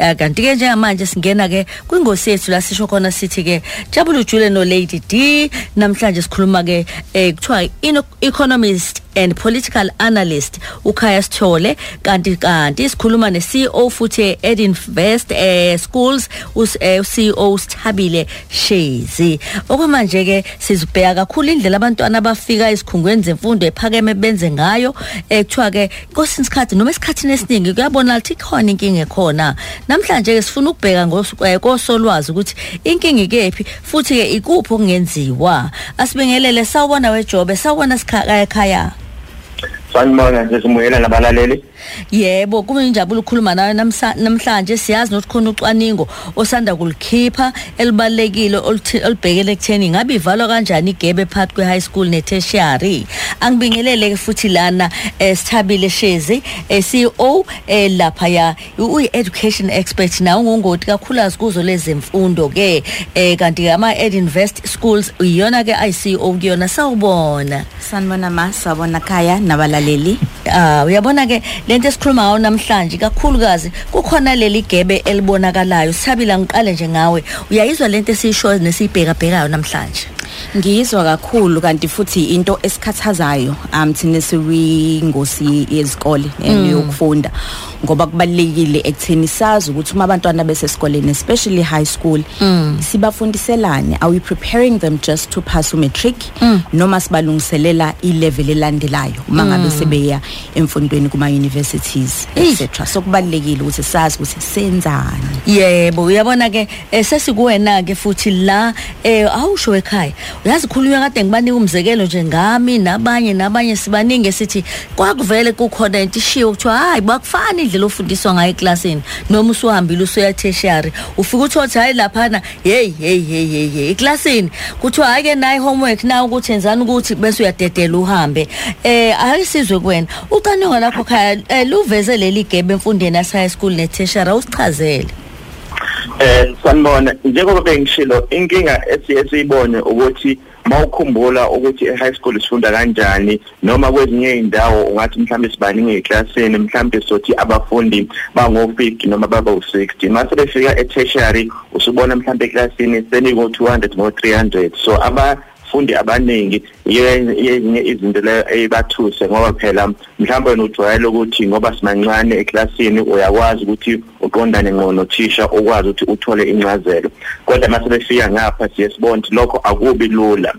Eh, kanti ke njengamanje singena ke kwingosi yethu la sisho khona sithi ke Jabulu Jule no Lady D namhlanje sikhuluma ke eh, kuthiwa ino- economist and political analyst ukhaya sithole. Kanti kanti sikhuluma ne CEO futhi Edinvest eh schools us eh, Sithabile Shezi. Okwamanje ke sizibheka kakhulu indlela abantwana abafika esikhungweni zemfundo ephakeme benze ngayo. Eh kuthiwa ke kosini isikhathi noma esikhathini esiningi kuyabona ukuthi ikhona inkinga ekhona. Namhlanje ke sifuna ukubheka eh, kosolwazi ukuthi inkinga ikephi futhi ke ikuphi okungenziwa. Asibingelele sawubona wejobe sawubona sikhaya ekhaya sanibona nje simuyela nabalaleli. Yebo kube injabulo ukukhuluma nawe namsa- namhlanje. Siyazi nokuthi khona ucwaningo osanda kulikhipha elibalekile oluthi- olubhekele ekutheni ngabe ivalwa kanjani igebe phakathi kwe high school ne tertiary angibingelele ke futhi lana eh, Sithabile Shezi eh, CEO eh, lapha ya uyi education expert. Na ungongoti kakhulu kuzo lezemfundo ke eh, kanti ama Edinvest schools uyona ke ICO kuyona. Sawubona. Sanibona ma sawubona khaya nabalaleli Ah uyabona ke lento esikhuluma ngayo namhlanje kakhulukazi kukhona leli gebe elibonakalayo. Sithabila ngiqale nje ngawe. Uyayizwa lento esiyisho nesiyibheka bhekayo namhlanje? Ngiyizwa kakhulu kanti futhi into esikhathazayo um thina siwingosi yezikole yokufunda. Ngoba kubalekile ekutheni sazi ukuthi uma abantwana besesikoleni especially high school sibafundiselane. Are we preparing them just to pass umatric? Noma sibalungiselela ilevel elandelayo uma ngabe sebeya emfundweni kuma universities etc so kubalekile ukuthi sazi ukuthi senzani. Yebo uyabona ke eh, sesikuwena ke futhi la eh awusho ekhaya. Uyazi khulunywa kade ngibanika umzekelo nje ngami nabanye nabanye sibaningi sithi kwakuvele kukhona into ishiwo kuthiwa hayi bakufana indlela ofundiswa ngayo eklasini. Noma usuhambile usuya tertiary ufika uthothi hayi laphana hey hey hey hey hey eklasini. Kuthiwa hayi ke nayi homework na ukuthi enzani ukuthi bese uyadedela uhambe. Eh ayisizwe kuwena. Ucwaningo lakho khaya eh, luveze leli gebe emfundweni yase high school ne tertiary usichazele eh sanibona njengoba bengishilo inkinga esiye siyibone ukuthi mawukhumbula ukuthi e-high school sifunda kanjani noma kwezinye indawo ungathi mhlawumbe sibaningi eklasini mhlawumbe sothi abafundi bango-50 noma baba-60 mase befika e-tertiary usubona mhlawumbe eklasini seniko-200 ngo-300 so aba fundi abaningi yezinye izinto le ebathuse ngoba phela mhlawumbe wena ujwayele ukuthi ngoba simancane eklasini uyakwazi ukuthi uqondane ngqo nothisha ukwazi ukuthi uthole incazelo. Kodwa mase befika ngapha siye sibona ukuthi lokho akubi lula.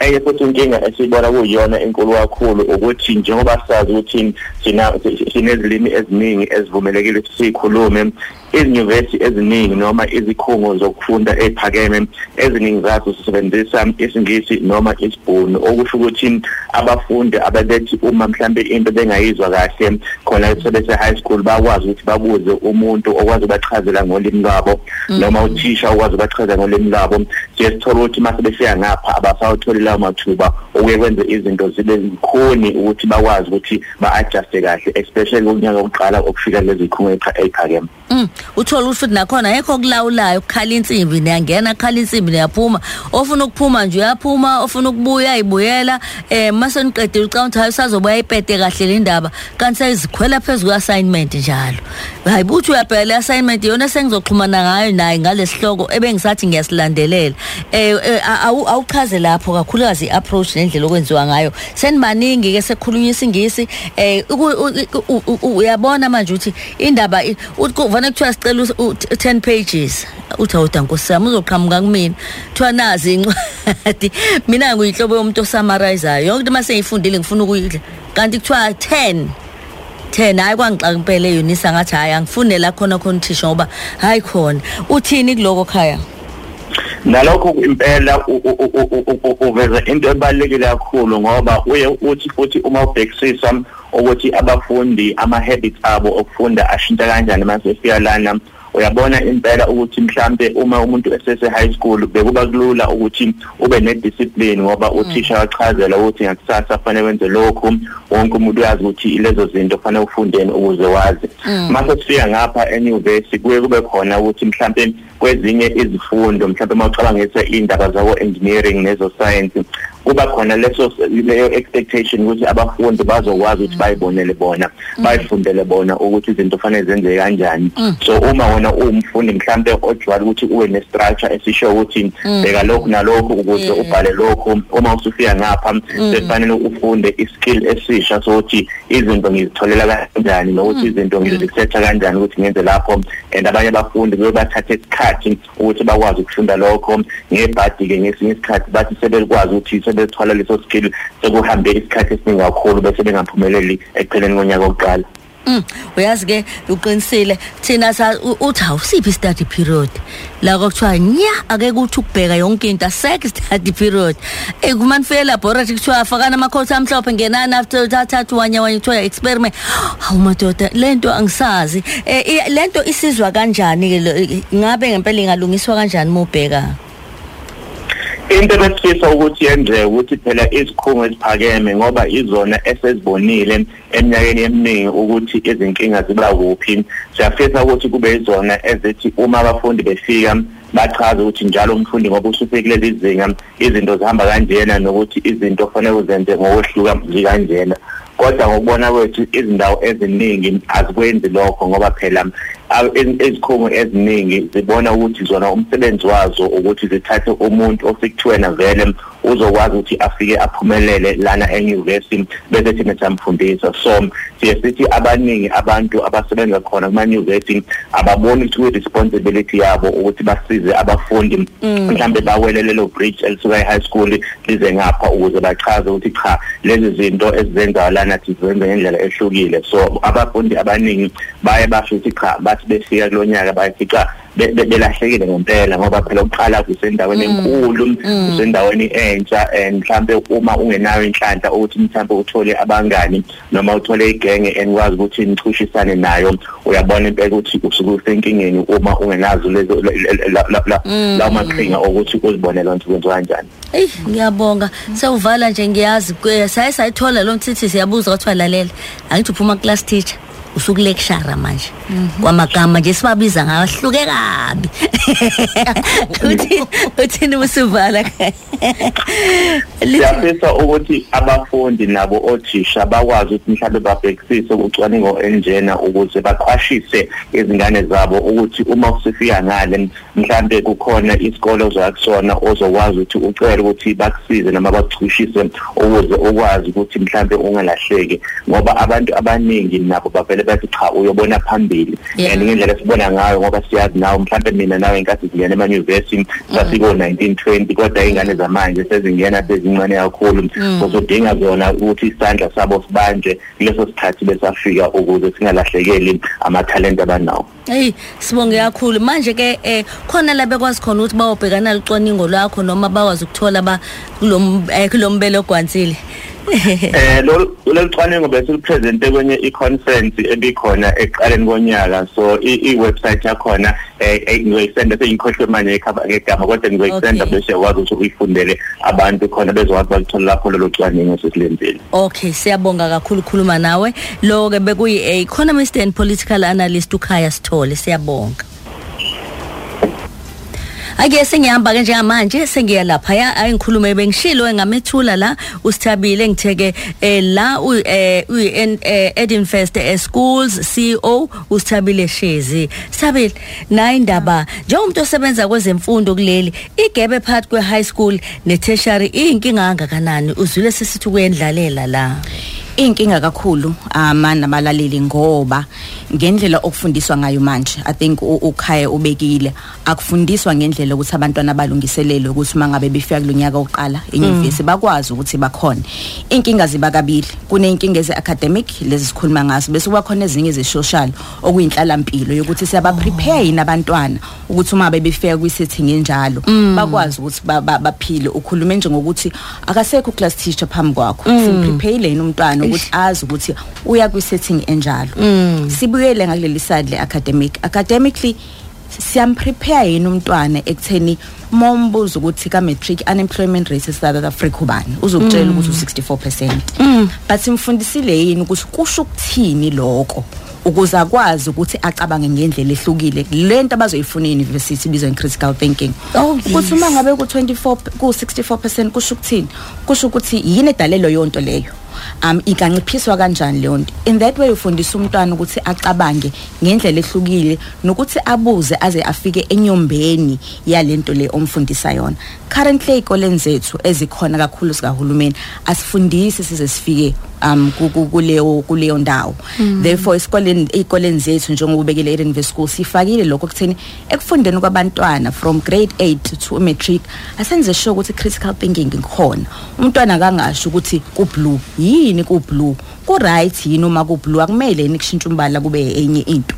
Enye futhi inkinga esiyibona kuyiyona enkulu kakhulu ukuthi njengoba sazi ukuthi sina sinezilimi eziningi ezivumelekile ukuthi sikhulume izinyuvesi eziningi noma izikhungo zokufunda eziphakeme eziningi zazo sisebenzisa isingisi noma isibhunu. Okusho ukuthi abafundi ababethi uma mhlambe into bengayizwa kahle khona sebese high school bakwazi ukuthi babuze umuntu okwazi ubachazela ngolimi lwabo noma uthisha okwazi ubachazela ngolimi lwabo. Siyesithola ukuthi mase befika ngapha abasawutholi lawo mathuba okuye kwenze izinto zibe zikhoni ukuthi bakwazi ukuthi ba-adjuste kahle especially kunyaka wokuqala okufika lezi khungo eziphakeme Mm. Uthola ukuthi futhi nakhona ayekho kulawulayo ukukhala insimbi niyangena khala insimbi niyaphuma. Ofuna ukuphuma nje uyaphuma ofuna ukubuya ayibuyela. Eh mase niqedile ucanga ukuthi hayi sazobuya ipete kahle le ndaba kanti seyizikhwela phezulu kwe-assignment njalo. Hayi buthi uyabheka le assignment yona sengizoxhumana ngayo naye ngalesihloko ebengisathi ngiyasilandelela. Eh eh, awu- awuchaze lapho kakhulukazi i-approach nendlela okwenziwa ngayo. Senibaningi ke sekukhulunywa isingisi. Eh uku- u- u- u- u- uyabona manje ukuthi indaba i- uthi kuvana kuthiwa sicela us- u- 10 pages. Uthi awuda nkosami uzoqhamuka kumina. Kuthiwa nazi incwadi. Mina ngiyihlobo yomuntu osummarizayo yonke into mase ngiyifundile ngifuna ukuyidla. Kanti kuthiwa 10 10 hayi kwangixaka impela eyunisa ngathi hayi angifune la khona khona uthisha ngoba hayi khona. Uthini kuloko khaya? Nalokho impela uveza into ebalulekile kakhulu ngoba uye uthi futhi uma ubhekisisa ukuthi abafundi ama-habits abo okufunda ashintsha kanjani mase efika lana uyabona impela ukuthi mhlambe uma umuntu esese high school bekuba kulula ukuthi ube nediscipline ngoba uthisha wachazela ukuthi ngakusasa fanele wenze lokhu. Wonke umuntu uyazi ukuthi lezo zinto fanele ufundeni ukuze wazi. Mase sifika ngapha enyuvesi kuye kube khona ukuthi mhlambe kwezinye izifundo mhlawumbe mawucabangise indaba zako engineering nezo science kuba khona leso leyo expectation ukuthi abafundi bazokwazi ukuthi bayibonele bona bayifundele bona ukuthi izinto fanele zenzeke kanjani. So uma wona uwumfundi mhlambe ojwayele ukuthi uwe ne structure esisho ukuthi bheka lokhu nalokhu ukuze ubhale lokhu. Uma usufika ngapha sefanele ufunde iskill esisha sokuthi izinto ngizitholela kanjani nokuthi izinto ngizisetha kanjani ukuthi ngenze lapho. And abanye abafundi bebathatha isikhathi ukuthi bakwazi ukufunda lokho. Ngebhadi ke ngesinye isikhathi bathi sebekwazi ukuthi sebethola leso skill sekuhambe isikhathi esiningi kakhulu bese bengaphumeleli ekupheleni konyaka oqala Mm uyazi ke uqinisile. Thina sa uthi awusiphi study period? La kokuthiwa nya ake kuthi ukubheka yonke into aseke study period. Eh kuma nifike laboratory kuthiwa fakana amakhosi amhlophe ngenani after thathathu wanya wanya kuthiwa experiment hawu madoda lento angisazi. Eh lento isizwa kanjani ke ngabe ngempela ingalungiswa kanjani mobheka into ebesifisa ukuthi yenzeke ukuthi phela izikhungo eziphakeme ngoba izona esezibonile eminyakeni eminingi ukuthi izinkinga ziba kuphi. Siyafisa ukuthi kube izona ezithi uma abafundi befika bachaze ukuthi njalo umfundi ngoba usufikile izinga izinto zihamba kanjena nokuthi izinto kufanele uzenze ngokwehluka zikanjena kodwa ngokubona kwethu izindawo eziningi azikwenzi lokho ngoba phela izikhungo eziningi zibona ukuthi zona umsebenzi wazo ukuthi zithathe umuntu osikuthiwena vele uzokwazi ukuthi afike aphumelele lana enyuvesi bese thina samfundisa so siye sithi abaningi abantu abasebenza khona kuma-nyuvesi ababoni ukuthi responsibility yabo ukuthi basize abafundi. Mhlambe bawele lelo bridge elisuka e-high school lize ngapha ukuze bachaze ukuthi cha lezi zinto ezizenzayo lana sizenza ngendlela ehlukile. So abafundi abaningi baye basho ukuthi cha bathi befika kulonyaka bayifica belahlekile ngempela ngoba phela uqala kusendaweni enkulu kusendaweni entsha and mhlambe uma ungenayo inhlanhla ukuthi mhlambe uthole abangani noma uthole igenge enikwazi ukuthi nichushisane nayo uyabona impela ukuthi usuke usenkingeni uma ungenazo lezo lawo maqhinga ukuthi uzibone lonto kwenziwa kanjani Ey ngiyabonga. Sewuvala nje ngiyazi saye sayithola lo mthithi siyabuza kwathiwa lalela angithi uphuma class teacher. Usuku lecturer manje. Kwamagama nje sibabiza ngahluke kabi. Uthi uthini usivala siyafisa ukuthi abafundi nabo othisha bakwazi ukuthi mhlawumbe babhekisise ucwaningo enjena ukuze baqwashise izingane zabo ukuthi uma usifika ngale mhlawumbe kukhona isikole ozakusona ozokwazi ukuthi ucele ukuthi bakusize noma bakuchushise ukuze ukwazi ukuthi mhlawumbe ungalahleki. Ngoba abantu abaningi nabo bavele bathi cha uyobona phambili. And ngendlela sibona ngayo ngoba siyazi nawe mhlawumbe mina nawe inkathi singena emanyuvesi sasiko 1920 kodwa ingane zamanje sezingena sezincane kakhulu. Uzodinga zona ukuthi isandla sabo sibanje leso sikhathi besafika ukuze singalahlekeli amathalente abanawo. Hey sibonge kakhulu. Manje ke eh khona la bekwazi khona ukuthi bawobhekana licwaningo lwakho noma bakwazi ukuthola ba kulom kulombelo ogwansile eh lo lecwaningo bese lipresente kwenye i-conference ebikhona eqaleni konyaka. So i-website yakhona eh ngizoyisenda sengikhohlwe manje ngegama kodwa ngizoyisenda bese yakwazi ukuthi uyifundele abantu khona bezokwazi bakuthola lapho lelo cwaningo sesilenzile. Okay siyabonga kakhulu khuluma nawe. Lo ke bekuyi economist and political analyst ukhaya sithole siyabonga. Ake sengihamba ke njengamanje sengiya lapha ya angikhulume bengishilo engamethula la usithabile. Ngitheke eh la u eh Edinfest Schools CEO usithabile Shezi Sithabile nayi indaba njengomuntu osebenza kwezemfundo kuleli igebe phakathi kwe high school ne tertiary inkinga kangakanani? Uzwile sesithi kuyendlalela la. Inkinga kakhulu ama nabalaleli ngoba ngendlela okufundiswa ngayo manje i think ukhaya ubekile. Akufundiswa ngendlela ukuthi abantwana balungiselele ukuthi mangabe befika kulonyaka oqala enyuvesi bakwazi ukuthi bakhona inkinga ziba kabili kunenkinga eze academic lezi sikhuluma ngazo bese kuba khona ezinye ze social okuyinhlala impilo yokuthi siyaba prepare yini abantwana ukuthi uma bebefika kwi setting enjalo bakwazi ukuthi baphile ukhulume nje ngokuthi akasekho class teacher phambi kwakho. Simprepare yini umntwana ukuthi azi ukuthi uya kwi setting enjalo sibuyele ngakuleli side le academic. Academically siyamprepare yini umntwana ekutheni mombuza ukuthi ka matric unemployment rate eSouth Africa ubani? Uzokutshela ukuthi u64% but simfundisile yini ukuthi kusho ukuthini lokho ukuze akwazi ukuthi acabange ngendlela ehlukile? Lento abazoyifuna e-university ibizwa critical thinking. Oh, ukuthi uma ngabe ku24 ku64% kusho ukuthini? Kusho ukuthi yini edalelo yonto leyo? Um ikanciphiswa kanjani leyo nto? In that way ufundisa umntwana ukuthi acabange ngendlela ehlukile nokuthi abuze aze afike enyombeni yalento le omfundisa yona. Currently ey'koleni zethu ezikhona kakhulu sikahulumeni asifundisi size sifike um ku- ku- kuleyo kuleyo ndawo. Therefore esikoleni ey'koleni zethu njengoba ubekele e-university school sifakile lokho kutheni ekufundeni kwabantwana from grade 8 to matric asenze sure ukuthi critical thinking ikhona. Umntwana kangasho ukuthi ku-blue. Yini ku-blue? Ku-right yini uma ku-blue? Akumele yini kushintsha umbala kube enye into?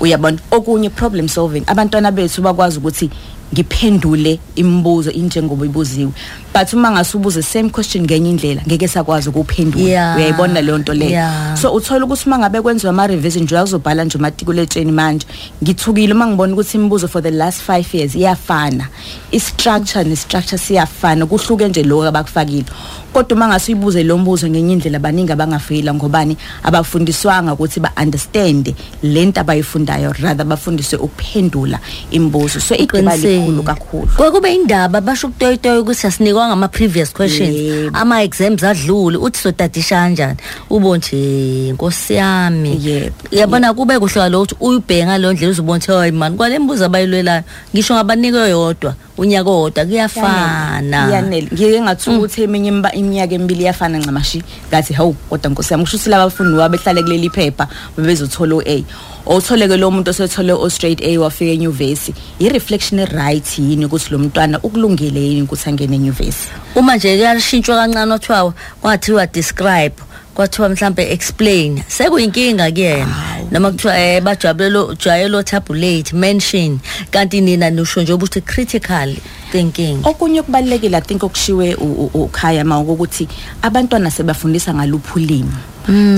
Uyabona? Okunye problem solving abantwana bethu bakwazi ukuthi ngiphendule imibuzo injengoba ibuziwe. But uma ngasubuza same question ngenye indlela ngeke sakwazi ukuphendula. Yeah. uyayibona leyo nto leyo? Yeah. so uthola ukuthi uma ngabe kwenziwa ama revision nje uzobhala nje umatikuletsheni manje. Ngithukile uma ngibona ukuthi imibuzo for the last 5 years iyafana. I-structure ne-structure siyafana kuhluke nje lokho abakufakile. Kodwa uma ngase uyibuze lo mbuzo ngenye indlela abaningi abangafeyila ngobani? Abafundiswanga ukuthi ba-understand le nto abayifundayo rather bafundiswe ukuphendula imibuzo. So igeba likhulu kakhulu. Kwakube indaba basho ukutoyitoya ukuthi asinikwanga ama-previous questions. Yebo. ama-exams adlule uthi sodadisha kanjani? Ubo nje nkosi yami. Yebo. yabona kube kuhle kaloku ukuthi uyibheke ngaleyo ndlela uzobona ukuthi hayi mani kwale mbuzo abayilwelayo. Ngisho ngabanike yodwa. Unyaka owodwa kuyafana. Yanele. Ngike ngathi ukuthi eminye imba- iminyaka emibili iyafana ncamashi ngathi hawu kodwa nkosi yami kusho ukuthi laba bafundi wabehlale kuleli phepha bebezothola u-A. Owutholeke lo muntu osethole o-straight A wafika enyuvesi. I-reflection right yini ukuthi lo mntwana ukulungele yini ukuthi angene enyuvesi? Uma nje kuyashintshwa kancane kwathiwa kwathiwa describe. Kwathiwa mhlambe explain. Sekuyinkinga kuyena noma kuthiwa eh bajabulelo jayelo tabulate mention. Kanti nina nisho nje ukuthi critical thinking okunye okubalulekile i think okushiwe ukhaya ma ukuthi abantwana sebafundisa ngaluphi ulimi.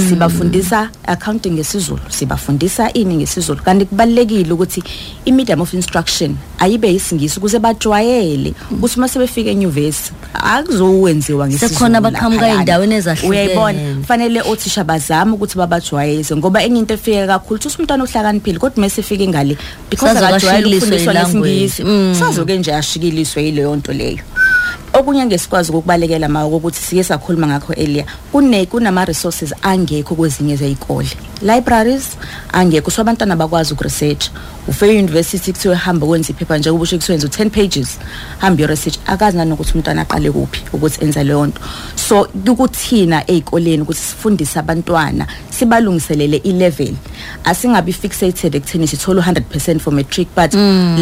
Sibafundisa accounting ngesizulu sibafundisa ini ngesizulu kanti kubalekile ukuthi i-medium of instruction ayibe isingisi ukuze bajwayele ukuthi uma sebefika enyuvesi akuzowenziwa ngesizulu Sekhona abaqhamuka laphayana. ey'ndaweni ezahlukene. uyayibona kufanele othisha bazame ukuthi babajwayeze ngoba enye into efike kakhulu ukuthi umntwana uhlakaniphile kodwa uma esefika ngale because Sazoke akajwayele ashikiliswe ukufundiswa i-language. ngesingisi Mm. sazoke nje ashikiliswe yileyo nto leyo okunye ngesikwazi ukubalekela ma ukuthi sike sakhuluma ngakho earlier kune kunama resources angekho kwezinye zezikole libraries angekho so abantwana bakwazi ukuresearch. Ufike university kuthiwe hamba kwenza iphepha nje ubusho kuthiwe 10 pages hamba your research akazi nanokuthi umntwana aqale kuphi ukuthi enza leyo nto. So kukuthina ezikoleni ukuthi sifundise abantwana sibalungiselele i-level. Asingabi fixated ekutheni sithola 100% for matric but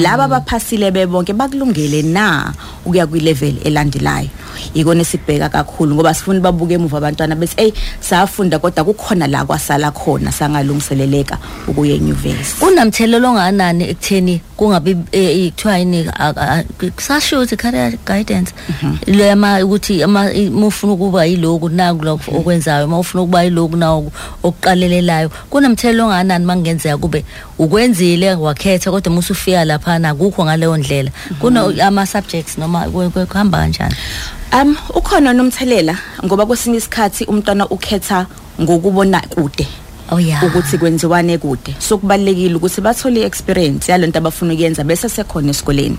laba abaphasile bebonke bakulungele na ukuya kwi-level elandelayo ikona esibheka kakhulu ngoba sifuna babuke emuva abantwana bethi eyi safunda kodwa kukhona la kwasala khona sangalungiseleleka ukuya enyuvesi. Kunamthelelo ongakanani ekutheni kungabi eh, kuthiwa yini a- a- kusashiwo ukuthi career guidance lema ukuthi ama uma ufuna ukuba yiloku naku lokho okwenzayo uma ufuna ukuba yiloku naku okuqalelelayo kunamthelelo ongakanani makungenzeka kube ukwenzile wakhetha kodwa uma usufika lapha akukho ngaleyo ndlela. Kuno ama subjects noma kwe- kwe- kuhamba kanjani? Um ukhona nomthelela ngoba kwesinye isikhathi umntwana ukhetha ngokubona kude. Ukuthi kwenziwane kude. So kubalekile ukuthi bathole experience yalento abafuna ukuyenza bese sekhona esikoleni.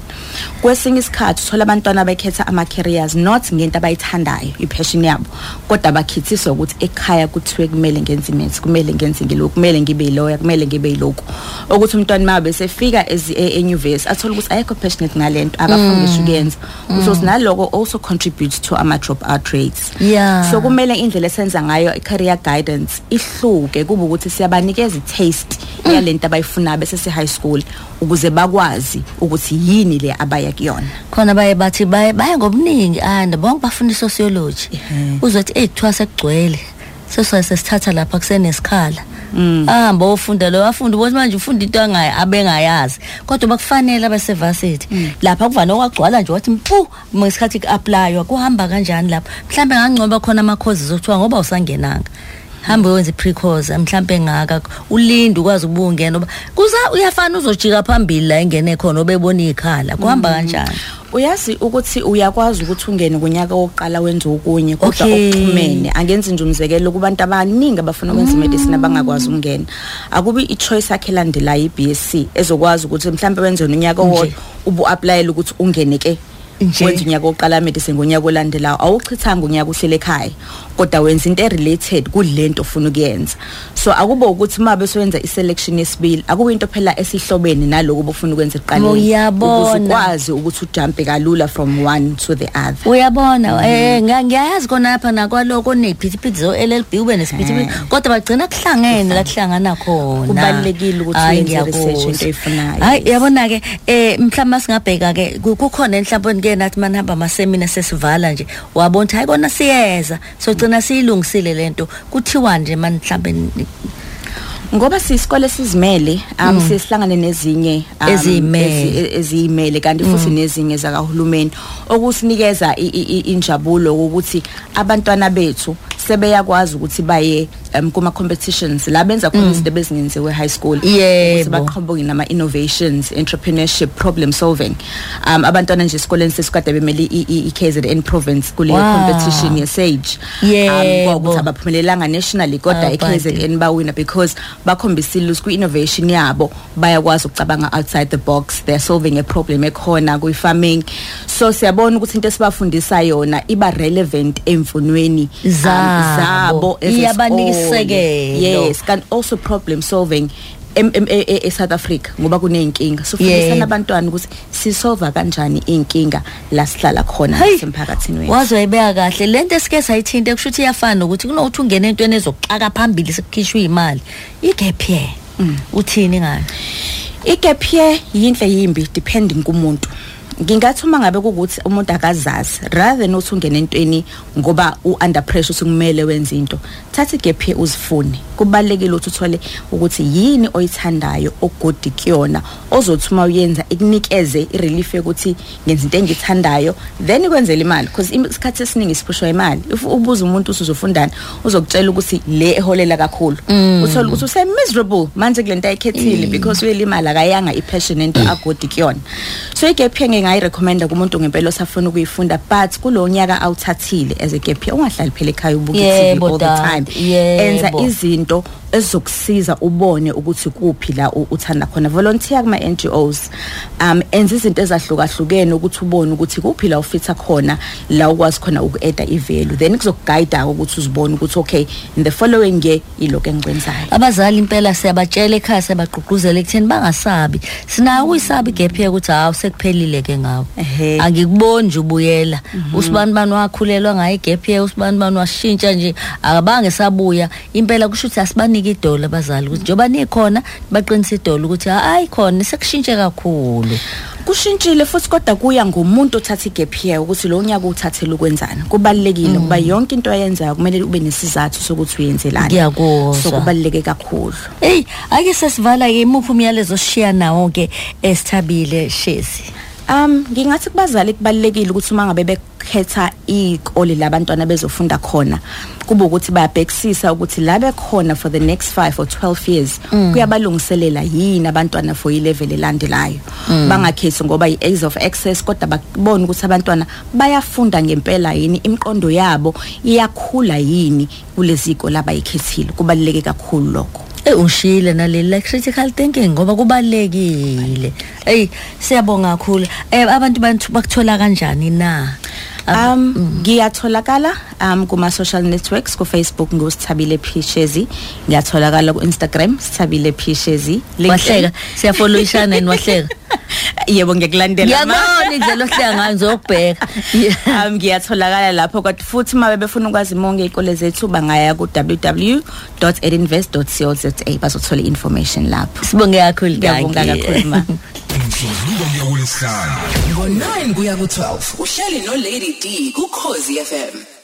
Kwesinye isikhathi uthola abantwana bekhetha ama careers not ngento abayithandayo i-passion yabo. Kodwa bakhithiswa ukuthi ekhaya kuthiwe kumele ngenze imaths kumele ngenze ngilokhu kumele ngibe yilawyer kumele ngibe yilokhu. Ukuthi umntwana uma besefika enyuvesi athole ukuthi ayekho passionate ngalento akafundisha ukuyenza. Ukuthi naloko also contributes to ama drop out rates. Yeah. so kumele indlela esenza ngayo i-career guidance ihluke kube ukuthi siyabanikeza i-taste yalento abayifunayo bese se-high school ukuze bakwazi ukuthi yini le abaya kuyona. Khona baye bathi baye baye ngobuningi and bonke bafunda sociology uzothi hey kuthiwa sekugcwele. Sesiye sesithatha lapha kusenesikhala. Ahamba ofunda lo afunda ukuthi manje ufunda into angayi abengayazi. Kodwa bakufanele abasevasithi lapha kuvana okwagcwala nje wathi mpu ngesikhathi ku-aplaywa kuhamba kanjani lapha? Mhlawumbe ngangcoba khona ama-courses okuthiwa ngoba usangenanga hambe wenze i-precourse mhlampe ngaka ulinde ukwazi ukuba ungena ngoba kuza uyafana uzojika phambili la engene khona obebona ikhala kuhamba kanjani uyazi ukuthi uyakwazi ukuthi ungene kunyaka wokuqala wenze okunye kodwa Okay. okuxhumene angenzi nje umzekelo kubantu abaningi abafuna ukwenza imedicine abangakwazi ukungena akubi i-choice yakhe elandelayo i-BSc ezokwazi ukuthi mhlawumbe wenze unyaka Nje. owodwa ubu applyele ukuthi ungene ke Nje. Wenza unyaka wokuqala medicine ngonyaka olandelayo awuchithanga unyaka uhlele ekhaya kodwa wenza into related kulento ofuna ukuyenza. So akube ukuthi mabe sowenza i-selection yesibili akube into phela esihlobene naloku obufuna ukwenza ekuqaleni. Uyabona. ukuze ukwazi ukuthi ujumpe kalula from one to the other. Uyabona eh nga- ngiyayazi khona lapha nakwaloko nephithiphithi zo LLB ube nesiphithiphithi kodwa bagcina kuhlangene la kuhlangana khona. Kubalulekile ukuthi uyenze research into oyifunayo. hayi yabona ke eh mhlawumbe singabheka ke ku- kukhona mhlawumbe ke nathi manihamba amasemina sesivala nje wabona ukuthi hayi kona siyeza sogcina siyilungisile lento kuthiwa nje mani mhlawumbe ni- ngoba siyisikole sizimele um sesihlangane nezinye um, Eziyimele. ezi- eziyimele kanti futhi nezinye zakahulumeni. Okusinikeza injabulo ukuthi abantwana bethu sebeyakwazi ukuthi baye um, kuma competitions la benza khona izinto bezingenziwe high school Yebo. Baqhamuke nama innovations entrepreneurship problem solving um abantwana nje esikoleni sesikade bemele i- i- i-KZN province kule Wow. competition ye-sage Yebo. um, ukuthi abaphumelelanga nationally kodwa i-KZN bawina because bakhombisile ukuthi kwi-innovation yabo bayakwazi ukucabanga outside the box they're solving a problem ekhona kwi-farming so siyabona ukuthi into esibafundisa yona iba relevant emfunweni um, Zabo. Zabo as a Iyabanika sikole. isekelo. yes kanti also problem solving em- em- e- e- e-South Africa ngoba kuneyinkinga so Yebo. fundisa abantwana ukuthi sisolve kanjani inkinga la sihlala khona Hayi, semphakathini wethu? waze wayibeka kahle lento esike sayithinta kusho ukuthi iyafana ukuthi kunokuthi ungene entweni ezokuxaka phambili sekukhishwa imali igap year uthini ngayo? Igap year yinhle yimbi depending kumuntu. Ngingathi uma ngabe kukuthi umuntu akazazi rather than uthi ungene entweni ngoba u-under pressure ukuthi kumele wenze into thatha igap year uzifune. Kubalulekile ukuthi uthole ukuthi yini oyithandayo ogodi kuyona ozothi uma uyenza ikunikeze i-relief yokuthi ngenza into engithandayo then ikwenzela imali. Because isikhathi esiningi siphushwa imali. If ubuza umuntu usuzofundani uzokutshela ukuthi le eholela kakhulu. Uthole ukuthi use miserable. Manje kule nto ayikhethile because uyele imali akayanga i-passion into agodi kuyona. So i-gap year ngingayirecommenda kumuntu ngempela osafuna ukuyifunda but kulo nyaka awuthathile as a gap year ungahlali phela ekhaya ubuke TV all the time. enza izinto ezizokusiza ubone ukuthi kuphi la u- uthanda khona. Volunteer kuma NGOs um enza izinto ezahlukahlukene ukuthi ubone ukuthi kuphi la ufitha khona la ukwazi khona uku-add i-value. Then kuzokuguide ukuthi uzibone ukuthi okay in the following year ilokho engikwenzayo. Abazali impela siyabatshela ekhaya siyabagqugquzela ekutheni bangasabi. Sinayo ukuyisaba igap year ukuthi hawu sekuphelile ke ngawo. Ehhe. angikuboni nje ubuyela. Usibani bani wakhulelwa ngayo igap year? Usibani bani washintsha nje? Akabange sabuya. Impela kusho ukuthi asibanike idolo abazali ukuthi njengoba nikhona baqinisa idolo ukuthi hayi khona sekushintshe kakhulu. Kushintshile futhi kodwa kuya ngomuntu othatha igap year ukuthi lo nyaka uthathele ukwenzana kubalekile kuba yonke into ayenzayo kumele ube nesizathu sokuthi uyenzelani. Ngiyakuzwa. so kubaleke kakhulu. Ey, ake sesivala ke imuphi umyalezo oshiya nawo ke esithabile shezi. Um ngingathi kubazali kubalekile ukuthi uma ngabe bekhetha ikole labantwana bezofunda khona kube ukuthi bayabhekisisa ukuthi la bekhona for the next 5 or 12 years kuyabalungiselela yini abantwana for ilevel elandelayo. Bangakhethi ngoba i-age of access kodwa babone ukuthi abantwana bayafunda ngempela yini imiqondo yabo iyakhula yini kulezi ikole abayikhethile. Kubaluleke kakhulu lokho. Eh ushile naleli critical thinking ngoba kubalekile. Ey siyabonga kakhulu. Eh abantu bantu bakuthola kanjani na? Um ngiyatholakala um kuma social networks ku Facebook ngosithabile Phishezi ngiyatholakala ku Instagram sithabile Phishezi Wahleka siyafollowishana yini wahleka? yebo ngiyakulandela ma. Ngiyabona indlela ohleka ngayo ngizokubheka. Yeah. um ngiyatholakala lapho kodwa futhi uma bebefuna ukwazi monke ikole zethu bangaya ku www.edinvest.co.za bazothola information lapho Sibonge kakhulu ngiyabonga kakhulu ma umsombuluko kuya kulesihlanu ngo-9 kuya ku-12 uhleli no-lady d kukhozi fm